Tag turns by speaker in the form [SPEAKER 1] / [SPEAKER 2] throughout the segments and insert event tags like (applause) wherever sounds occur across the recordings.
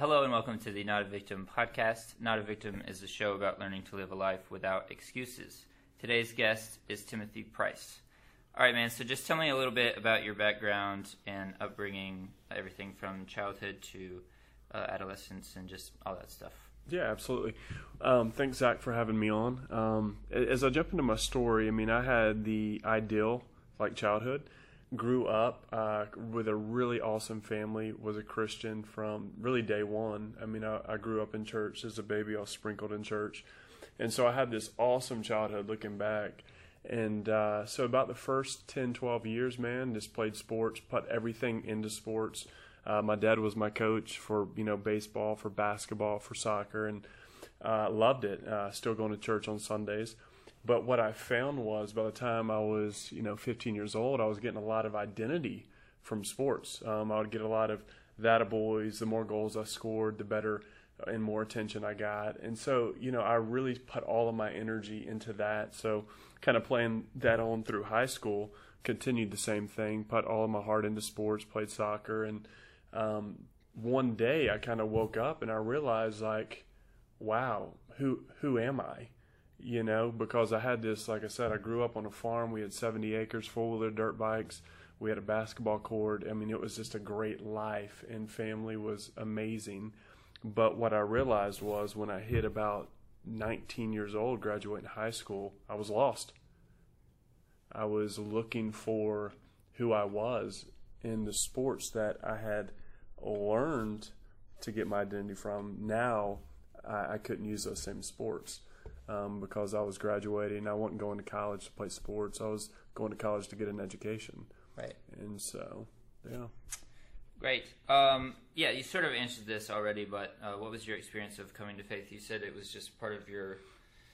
[SPEAKER 1] Hello and welcome to the Not a Victim podcast. Not a Victim is a show about learning to live a life without excuses. Today's guest is Timothy Price. All right, man. So just tell me a little bit about your background and upbringing, everything from childhood to uh, adolescence and just all that stuff.
[SPEAKER 2] Yeah, absolutely. Um, thanks, Zach, for having me on. Um, as I jump into my story, I mean, I had the ideal like childhood. Grew up uh, with a really awesome family. Was a Christian from really day one. I mean, I, I grew up in church as a baby. Was sprinkled in church, and so I had this awesome childhood. Looking back, and uh, so about the first 10, 12 years, man, just played sports, put everything into sports. Uh, my dad was my coach for you know baseball, for basketball, for soccer, and uh, loved it. Uh, still going to church on Sundays. But what I found was by the time I was you know 15 years old, I was getting a lot of identity from sports. Um, I would get a lot of that boys. The more goals I scored, the better and more attention I got. And so you know I really put all of my energy into that. So kind of playing that on through high school continued the same thing. Put all of my heart into sports. Played soccer and um, one day I kind of woke up and I realized like, wow, who who am I? You know, because I had this, like I said, I grew up on a farm. We had 70 acres, four wheeler dirt bikes. We had a basketball court. I mean, it was just a great life, and family was amazing. But what I realized was when I hit about 19 years old, graduating high school, I was lost. I was looking for who I was in the sports that I had learned to get my identity from. Now I, I couldn't use those same sports um, because I was graduating. I wasn't going to college to play sports. I was going to college to get an education.
[SPEAKER 1] Right.
[SPEAKER 2] And so, yeah.
[SPEAKER 1] Great. Um, yeah, you sort of answered this already, but uh, what was your experience of coming to faith? You said it was just part of your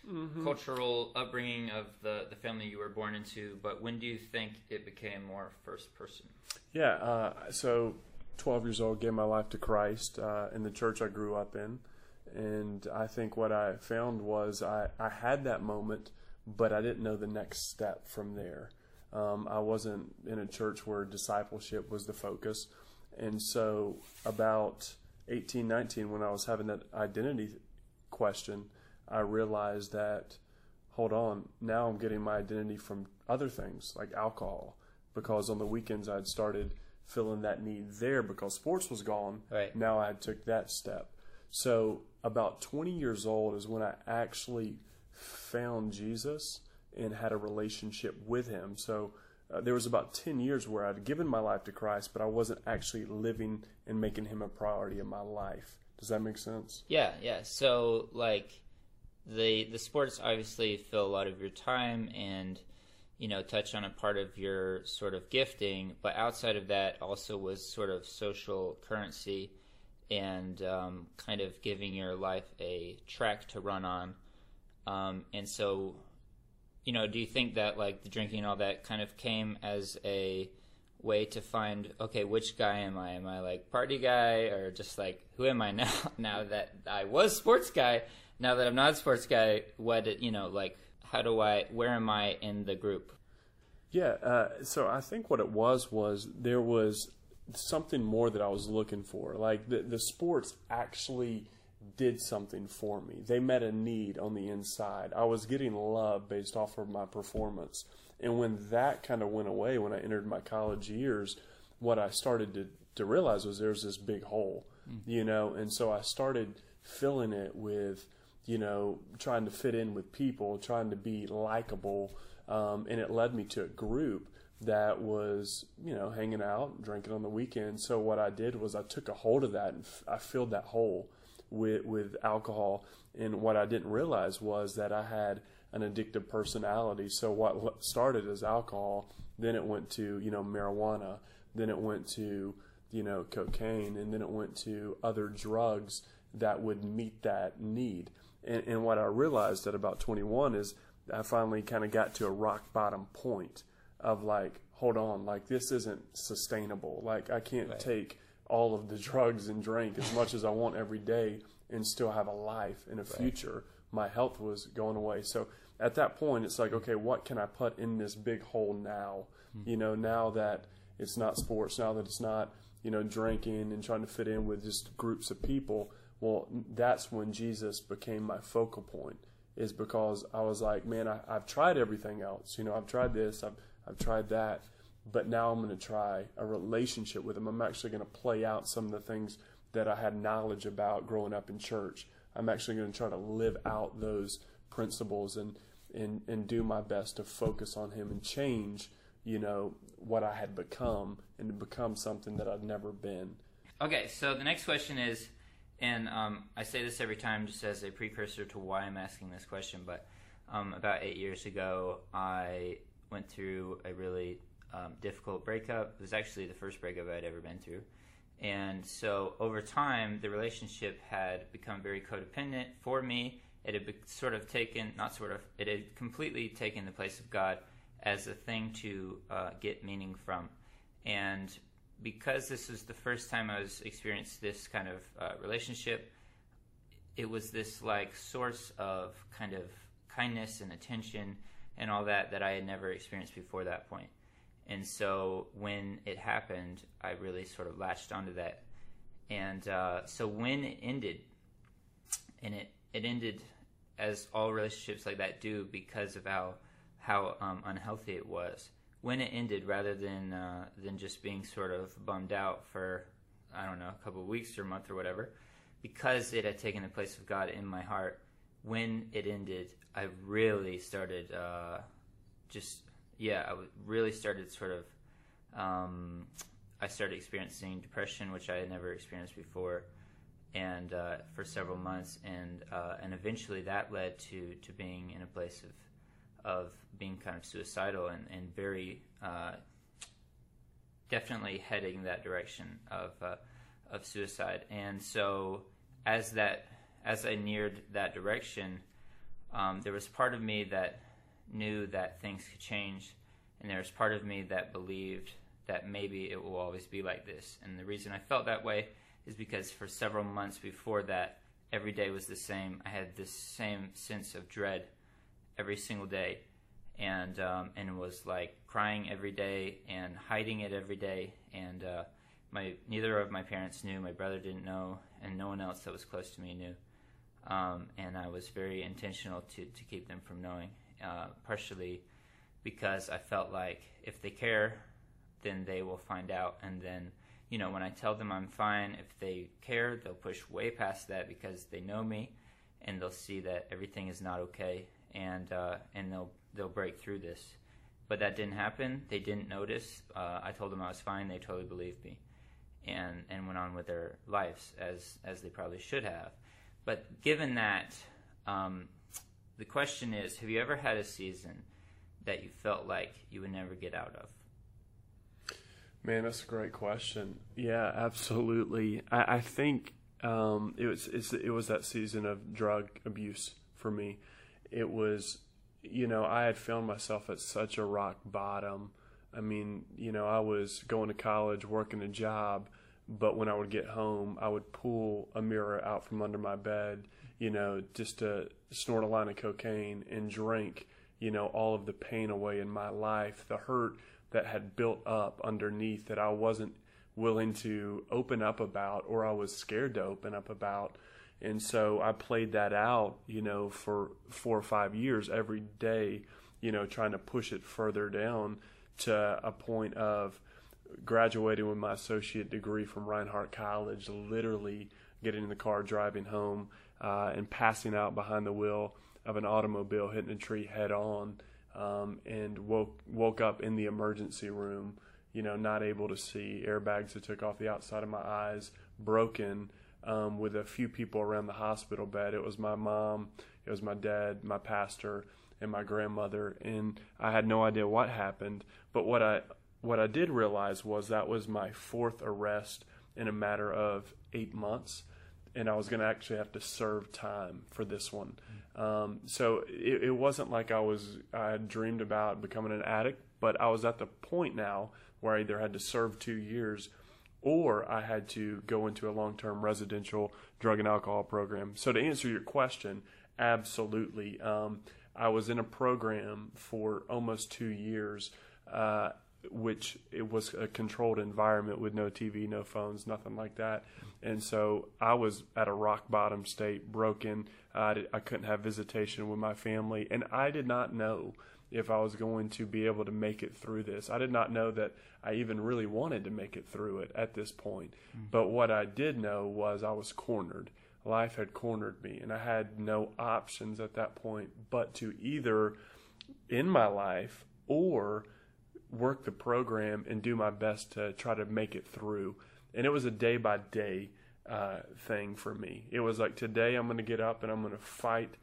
[SPEAKER 1] mm-hmm. cultural upbringing of the, the family you were born into, but when do you think it became more first person?
[SPEAKER 2] Yeah, uh, so 12 years old, gave my life to Christ uh, in the church I grew up in. And I think what I found was I, I had that moment, but I didn't know the next step from there. Um, I wasn't in a church where discipleship was the focus. And so, about 18, 19, when I was having that identity question, I realized that, hold on, now I'm getting my identity from other things like alcohol. Because on the weekends I'd started filling that need there because sports was gone.
[SPEAKER 1] Right.
[SPEAKER 2] Now I took that step. So about 20 years old is when I actually found Jesus and had a relationship with him. So uh, there was about 10 years where I'd given my life to Christ, but I wasn't actually living and making him a priority in my life. Does that make sense?
[SPEAKER 1] Yeah, yeah. So like the the sports obviously fill a lot of your time and you know touch on a part of your sort of gifting, but outside of that also was sort of social currency and um, kind of giving your life a track to run on. Um, and so, you know, do you think that like the drinking and all that kind of came as a way to find okay, which guy am I? Am I like party guy or just like who am I (laughs) now? now that I was sports guy, now that I'm not a sports guy, what you know, like how do I? Where am I in the group?
[SPEAKER 2] Yeah, uh, so I think what it was was there was something more that I was looking for. Like the the sports actually did something for me. They met a need on the inside. I was getting love based off of my performance. And when that kind of went away, when I entered my college years, what I started to, to realize was there's this big hole, mm. you know, and so I started filling it with, you know, trying to fit in with people, trying to be likable, um, and it led me to a group that was, you know, hanging out, drinking on the weekend. So what I did was I took a hold of that and f- I filled that hole with with alcohol. And what I didn't realize was that I had an addictive personality. So what started as alcohol, then it went to you know marijuana, then it went to you know cocaine, and then it went to other drugs that would meet that need. And, and what I realized at about 21 is I finally kind of got to a rock bottom point of like, hold on, like this isn't sustainable. Like I can't right. take all of the (laughs) drugs and drink as much as I want every day and still have a life and a right. future. My health was going away. So at that point, it's like, okay, what can I put in this big hole now? Mm-hmm. You know, now that it's not sports, now that it's not, you know, drinking and trying to fit in with just groups of people. Well, that's when Jesus became my focal point. Is because I was like, man, I, I've tried everything else. You know, I've tried this, I've I've tried that, but now I'm going to try a relationship with him. I'm actually going to play out some of the things that I had knowledge about growing up in church. I'm actually going to try to live out those principles and and and do my best to focus on him and change, you know, what I had become and become something that I'd never been.
[SPEAKER 1] Okay, so the next question is, and um, I say this every time just as a precursor to why I'm asking this question, but um, about eight years ago, I went through a really um, difficult breakup. It was actually the first breakup I'd ever been through. And so over time, the relationship had become very codependent for me. It had sort of taken, not sort of, it had completely taken the place of God as a thing to uh, get meaning from. And because this was the first time I was experienced this kind of uh, relationship, it was this like source of kind of kindness and attention and all that that I had never experienced before that point. And so when it happened, I really sort of latched onto that. And uh, so when it ended, and it, it ended as all relationships like that do because of how how um, unhealthy it was. When it ended, rather than uh, than just being sort of bummed out for I don't know a couple of weeks or a month or whatever, because it had taken the place of God in my heart. When it ended, I really started uh, just yeah, I really started sort of. Um, I started experiencing depression, which I had never experienced before, and uh, for several months, and uh, and eventually that led to to being in a place of of being kind of suicidal and and very uh, definitely heading that direction of uh, of suicide. And so as that as I neared that direction, um, there was part of me that knew that things could change, and there was part of me that believed that maybe it will always be like this. And the reason I felt that way is because for several months before that, every day was the same. I had this same sense of dread every single day, and um, and was like crying every day and hiding it every day. And uh, my neither of my parents knew. My brother didn't know, and no one else that was close to me knew. Um, and I was very intentional to to keep them from knowing uh, partially because I felt like if they care, then they will find out. And then, you know, when I tell them I'm fine, if they care, they'll push way past that because they know me and they'll see that everything is not okay and uh, and they'll they'll break through this. But that didn't happen. They didn't notice. Uh, I told them I was fine. They totally believed me, and and went on with their lives as as they probably should have. But given that, um, the question is have you ever had a season that you felt like you would never get out of?
[SPEAKER 2] Man, that's a great question. Yeah, absolutely. I, I think um, it was it was that season of drug abuse for me. It was, you know, I had found myself at such a rock bottom. I mean, you know, I was going to college, working a job, but when I would get home, I would pull a mirror out from under my bed you know, just to snort a line of cocaine and drink, you know, all of the pain away in my life, the hurt that had built up underneath that I wasn't willing to open up about or I was scared to open up about. And so I played that out, you know, for four or five years every day, you know, trying to push it further down to a point of graduating with my associate degree from Reinhardt College, literally getting in the car, driving home, uh, and passing out behind the wheel of an automobile, hitting a tree head on, um, and woke woke up in the emergency room. You know, not able to see, airbags that took off the outside of my eyes, broken, um, with a few people around the hospital bed. It was my mom, it was my dad, my pastor, and my grandmother, and I had no idea what happened. But what I what I did realize was that was my fourth arrest in a matter of eight months and I was going to actually have to serve time for this one. Um, so it, it, wasn't like I was I had dreamed about becoming an addict, but I was at the point now where I either had to serve two years or I had to go into a long term residential drug and alcohol program. So to answer your question, absolutely. Um, I was in a program for almost two years. Uh, which it was a controlled environment with no TV, no phones, nothing like that. And so I was at a rock bottom state, broken. I, did, I couldn't have visitation with my family, and I did not know if I was going to be able to make it through this. I did not know that I even really wanted to make it through it at this point. Mm-hmm. But what I did know was I was cornered. Life had cornered me, and I had no options at that point but to either end my life or work the program and do my best to try to make it through. And it was a day by day thing for me. It was like today I'm going to get up and I'm going to fight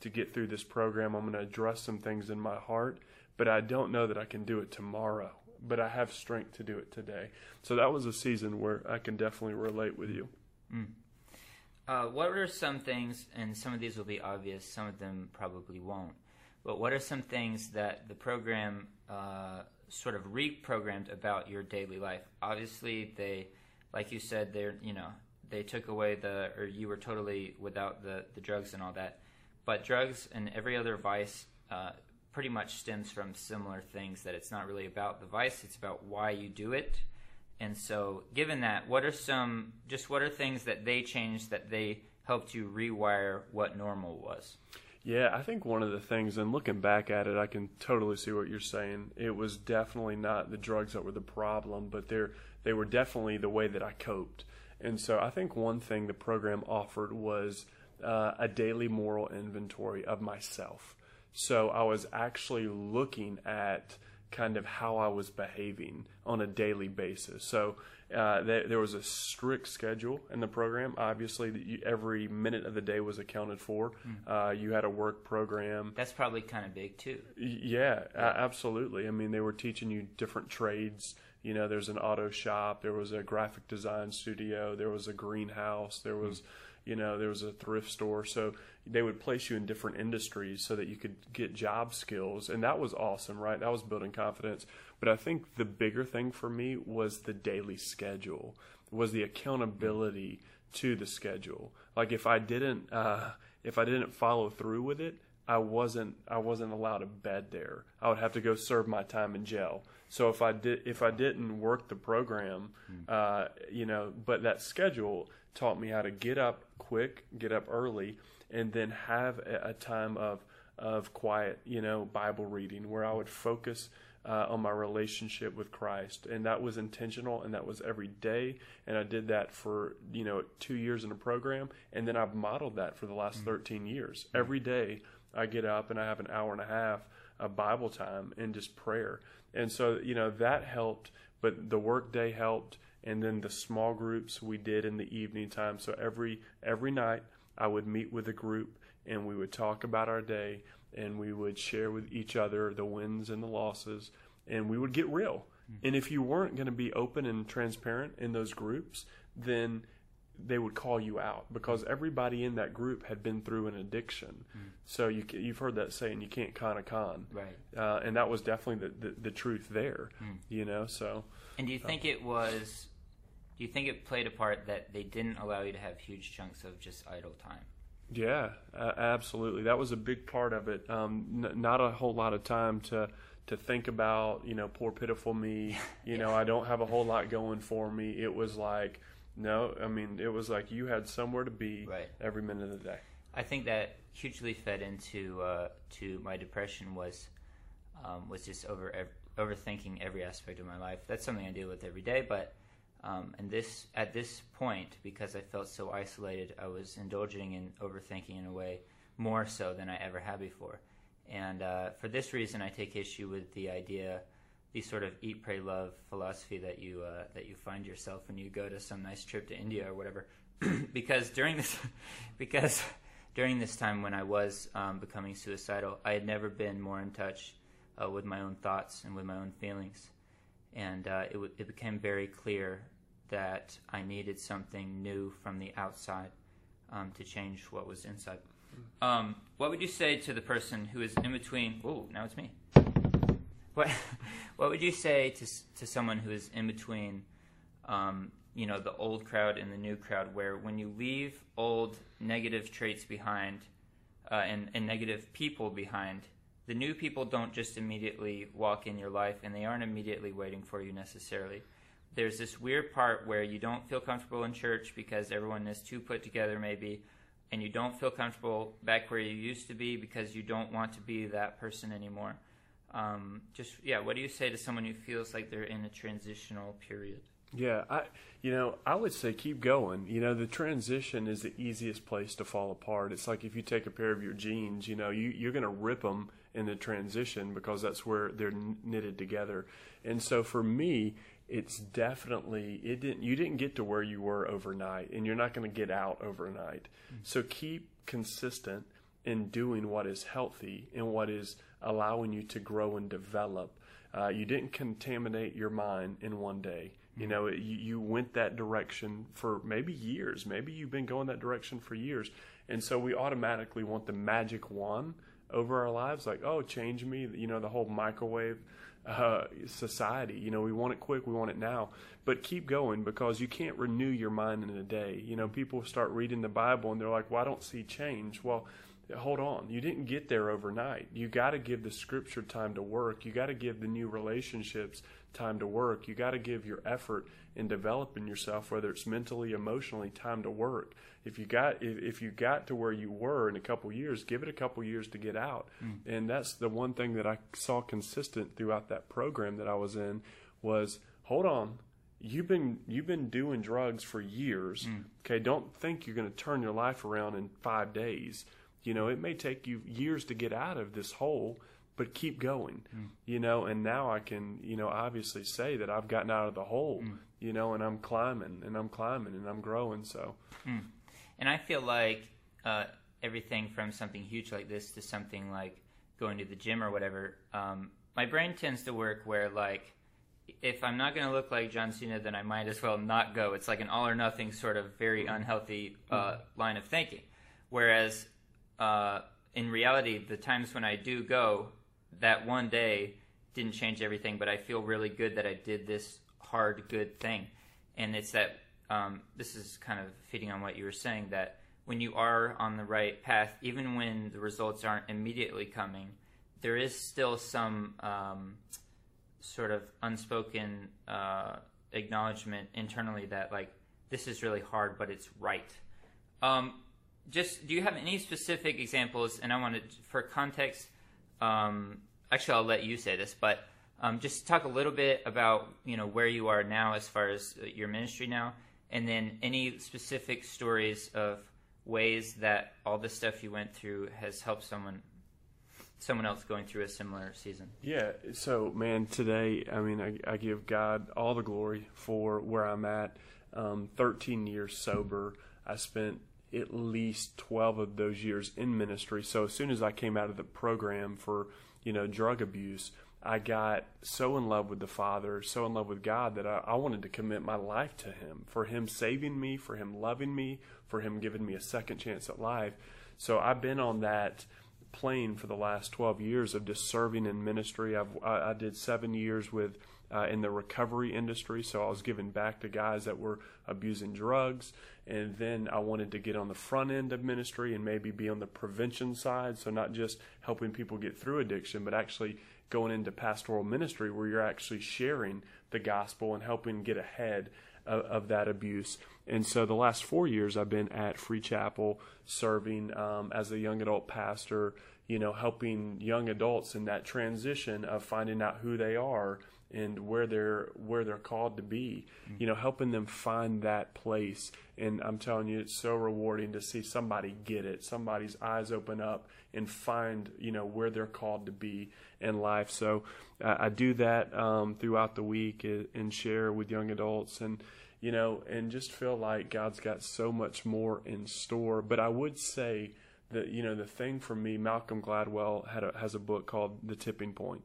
[SPEAKER 2] to get through this program. I'm going to address some things in my heart, but I don't know that I can do it tomorrow. But I have strength to do it today. So that was a season where I can definitely relate with you.
[SPEAKER 1] Mm. Uh, what are some things, and some of these will be obvious, some of them probably won't, but what are some things that the program uh, sort of reprogrammed about your daily life? Obviously, they, like you said, they're, you know, they took away the, or you were totally without the, the drugs and all that. But drugs and every other vice uh, pretty much stems from similar things that it's not really about the vice, it's about why you do it. And so, given that, what are some, just what are things that they changed that they helped you rewire what normal was?
[SPEAKER 2] Yeah, I think one of the things, and looking back at it, I can totally see what you're saying. It was definitely not the drugs that were the problem, but they're, they were definitely the way that I coped. And so I think one thing the program offered was uh, a daily moral inventory of myself. So I was actually looking at kind of how I was behaving on a daily basis. So uh, there, there, was a strict schedule in the program. Obviously, you, every minute of the day was accounted for. Mm. Uh, you had a work program.
[SPEAKER 1] That's probably kind of big too.
[SPEAKER 2] Yeah, yeah. absolutely. I mean, they were teaching you different trades. You know, there's an auto shop. There was a graphic design studio. There was a greenhouse. There was. Mm you know there was a thrift store so they would place you in different industries so that you could get job skills and that was awesome right that was building confidence but i think the bigger thing for me was the daily schedule was the accountability to the schedule like if i didn't uh, if i didn't follow through with it I wasn't I wasn't allowed a bed there. I would have to go serve my time in jail. So if I did if I didn't work the program, hmm. uh, you know, but that schedule taught me how to get up quick, get up early, and then have a, a time of of quiet, you know, Bible reading where I would focus uh, on my relationship with Christ, and that was intentional, and that was every day, and I did that for you know two years in a program, and then I've modeled that for the last mm-hmm. 13 years. Mm-hmm. Every day I get up and I have an hour and a half of Bible time and just prayer, and so you know that helped, but the work day helped and then the small groups we did in the evening time. So every every night I would meet with a group and we would talk about our day and we would share with each other the wins and the losses and we would get real. Mm-hmm. And if you weren't going to be open and transparent in those groups, then they would call you out because everybody in that group had been through an addiction. Mm. So you you've heard that saying you can't con a con,
[SPEAKER 1] right?
[SPEAKER 2] Uh, and that was definitely the the, the truth there, mm. you know. So,
[SPEAKER 1] and do you think uh, it was do you think it played a part that they didn't allow you to have huge chunks of just idle time?
[SPEAKER 2] Yeah, uh, absolutely. That was a big part of it. Um, n- not a whole lot of time to to think about, you know, poor pitiful me. (laughs) You yeah. know, I don't have a whole lot going for me. It was like, no, I mean, it was like you had somewhere to be
[SPEAKER 1] right.
[SPEAKER 2] every minute of the day.
[SPEAKER 1] I think that hugely fed into uh, to my depression was um, was just over overthinking every aspect of my life. That's something I deal with every day, but um, and this, at this point, because I felt so isolated, I was indulging in overthinking in a way more so than I ever had before. And uh, for this reason, I take issue with the idea, the sort of eat, pray, love philosophy that you uh, that you find yourself when you go to some nice trip to India or whatever. (clears throat) because during this, (laughs) because during this time when I was um, becoming suicidal, I had never been more in touch uh, with my own thoughts and with my own feelings and uh, it, w- it became very clear that I needed something new from the outside um, to change what was inside. Um, what would you say to the person who is in between? Oh, now it's me. What (laughs) What would you say to to someone who is in between, um, you know, the old crowd and the new crowd, where when you leave old negative traits behind uh, and, and negative people behind, the new people don't just immediately walk in your life and they aren't immediately waiting for you necessarily. There's this weird part where you don't feel comfortable in church because everyone is too put together, maybe, and you don't feel comfortable back where you used to be because you don't want to be that person anymore. Um, just yeah, what do you say to someone who feels like they're in a transitional period?
[SPEAKER 2] Yeah, I you know, I would say keep going. You know, the transition is the easiest place to fall apart. It's like if you take a pair of your jeans, you know, you you're going to rip them in the transition because that's where they're knitted together. And so for me, it's definitely it didn't you didn't get to where you were overnight and you're not going to get out overnight. Mm-hmm. So keep consistent in doing what is healthy and what is allowing you to grow and develop. Uh, you didn't contaminate your mind in one day. You know, you, you went that direction for maybe years. Maybe you've been going that direction for years. And so we automatically want the magic one over our lives like, oh, change me. You know, the whole microwave uh, society. You know, we want it quick, we want it now. But keep going because you can't renew your mind in a day. You know, people start reading the Bible and they're like, well, I don't see change. Well, hold on. You didn't get there overnight. You got to give the scripture time to work. You got to give the new relationships time to work. You got to give your effort in developing yourself, whether it's mentally, emotionally, time to work. If you got if, if you got to where you were in a couple years, give it a couple years to get out. Mm. And that's the one thing that I saw consistent throughout that program that I was in was hold on. You've been you've been doing drugs for years. Mm. Okay, don't think you're going to turn your life around in 5 days you know, it may take you years to get out of this hole, but keep going. Mm. You know, and now I can, you know, obviously say that I've gotten out of the hole, mm. you know, and I'm climbing and I'm climbing and I'm growing. So,
[SPEAKER 1] mm. and I feel like uh, everything from something huge like this to something like going to the gym or whatever, um, my brain tends to work where like if I'm not going to look like John Cena, then I might as well not go. It's like an all or nothing sort of very mm. unhealthy uh, mm. line of thinking. Whereas uh, in reality, the times when I do go, that one day didn't change everything, but I feel really good that I did this hard, good thing. And it's that um, this is kind of feeding on what you were saying that when you are on the right path, even when the results aren't immediately coming, there is still some um, sort of unspoken uh, acknowledgement internally that like this is really hard, but it's right. Um, just do you have any specific examples? And I wanted for context. Um, actually, I'll let you say this, but um, just talk a little bit about you know where you are now as far as uh, your ministry now, and then any specific stories of ways that all the stuff you went through has helped someone someone else going through a similar season.
[SPEAKER 2] Yeah. So, man, today, I mean, I, I give God all the glory for where I'm at. Um, 13 years sober. I spent at least 12 of those years in ministry. So as soon as I came out of the program for, you know, drug abuse, I got so in love with the Father, so in love with God that I, I, wanted to commit my life to Him, for Him saving me, for Him loving me, for Him giving me a second chance at life. So I've been on that plane for the last 12 years of just serving in ministry. I've, I, I did seven years with uh, in the recovery industry. So I was giving back to guys that were abusing drugs. And then I wanted to get on the front end of ministry and maybe be on the prevention side. So not just helping people get through addiction, but actually going into pastoral ministry where you're actually sharing the gospel and helping get ahead of, of that abuse. And so the last four years I've been at Free Chapel serving um, as a young adult pastor, you know, helping young adults in that transition of finding out who they are and where they're where they're called to be mm-hmm. you know helping them find that place. And i'm telling you it's so rewarding to see somebody get it somebody's eyes open up and find you know where they're called to be in life. So uh, i do that um, throughout the week and share with young adults and you know and just feel like god's got so much more in store. But i would say that you know the thing for me malcolm gladwell had a, has a book called the tipping point.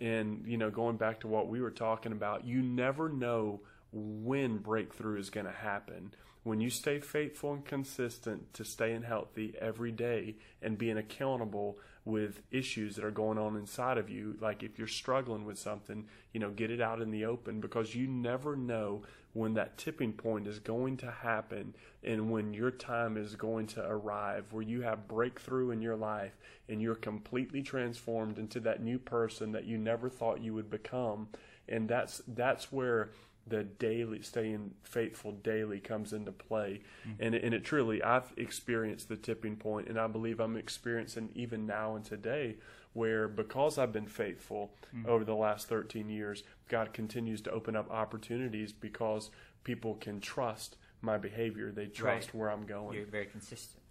[SPEAKER 2] And you know going back to what we were talking about you never know when breakthrough is going to happen. When you stay faithful and consistent to staying healthy every day and being accountable with issues that are going on inside of you. Like if you're struggling with something, you know, get it out in the open because you never know when that tipping point is going to happen and when your time is going to arrive where you have breakthrough in your life and you're completely transformed into that new person that you never thought you would become and that's that's where the daily staying faithful daily comes into play mm-hmm. and, and it truly i've experienced the tipping point and i believe i'm experiencing even now and today where because i've been faithful mm-hmm. over the last 13 years god continues to open up opportunities because people can trust my behavior they trust right. where i'm going
[SPEAKER 1] you're very consistent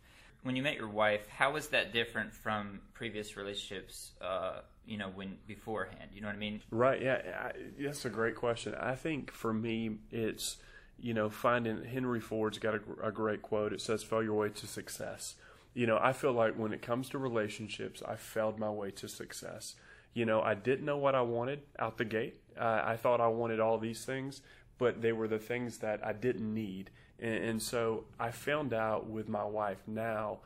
[SPEAKER 1] when you met your wife how was that different from previous relationships uh, you know when beforehand? You know what i mean?
[SPEAKER 2] Right yeah I, that's a great question. I think for me it's you know finding henry ford's got a, a great quote. It says fail your way to success. You know i feel like when it comes to relationships i failed my way to success. You know i didn't know what i wanted out the gate. Uh, i thought i wanted all these things but they were the things that i didn't need and, and so i found out with my wife now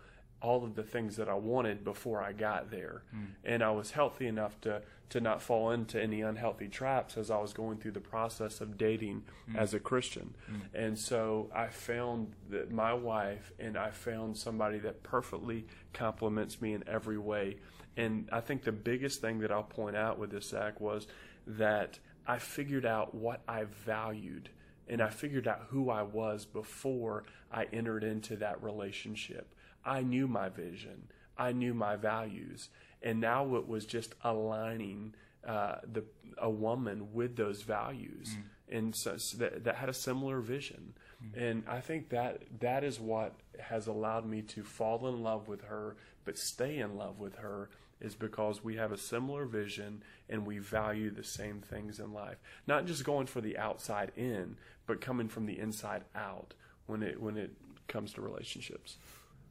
[SPEAKER 2] all of the things that I wanted before I got there. Mm. And I was healthy enough to, to not fall into any unhealthy traps as I was going through the process of dating mm. as a Christian. Mm. And so I found that my wife and I found somebody that perfectly complements me in every way. And I think the biggest thing that I'll point out with this, Zach, was that I figured out what I valued and I figured out who I was before I entered into that relationship. I knew my vision, I knew my values, and now it was just aligning uh, the a woman with those values, mm. and so, so, that that had a similar vision. Mm. And I think that that is what has allowed me to fall in love with her, but stay in love with her is because we have a similar vision and we value the same things in life. Not just going for the outside in, but coming from the inside out when it when it comes to relationships.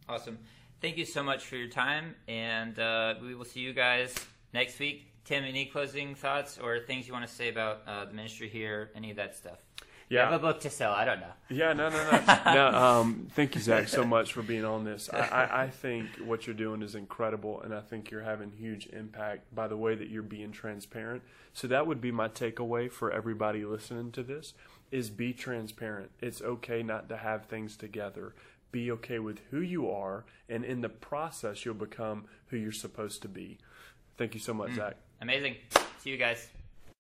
[SPEAKER 1] Awesome. Thank you so much for your time, and uh, we will see you guys next week. Tim, any closing thoughts or things you want to say about uh, the ministry here? Any of that stuff? Yeah, you have a book to sell. I don't know.
[SPEAKER 2] Yeah, no, no, no. (laughs) no um, thank you, Zach, so much for being on this. I, I, I, think what you're doing is incredible, and I think you're having huge impact by the way that you're being transparent. So that would be my takeaway for everybody listening to this: is be transparent. It's okay not to have things together be okay with who you are, and in the process, you'll become who you're supposed to be. Thank you so much, mm. Zach.
[SPEAKER 1] Amazing. See you guys.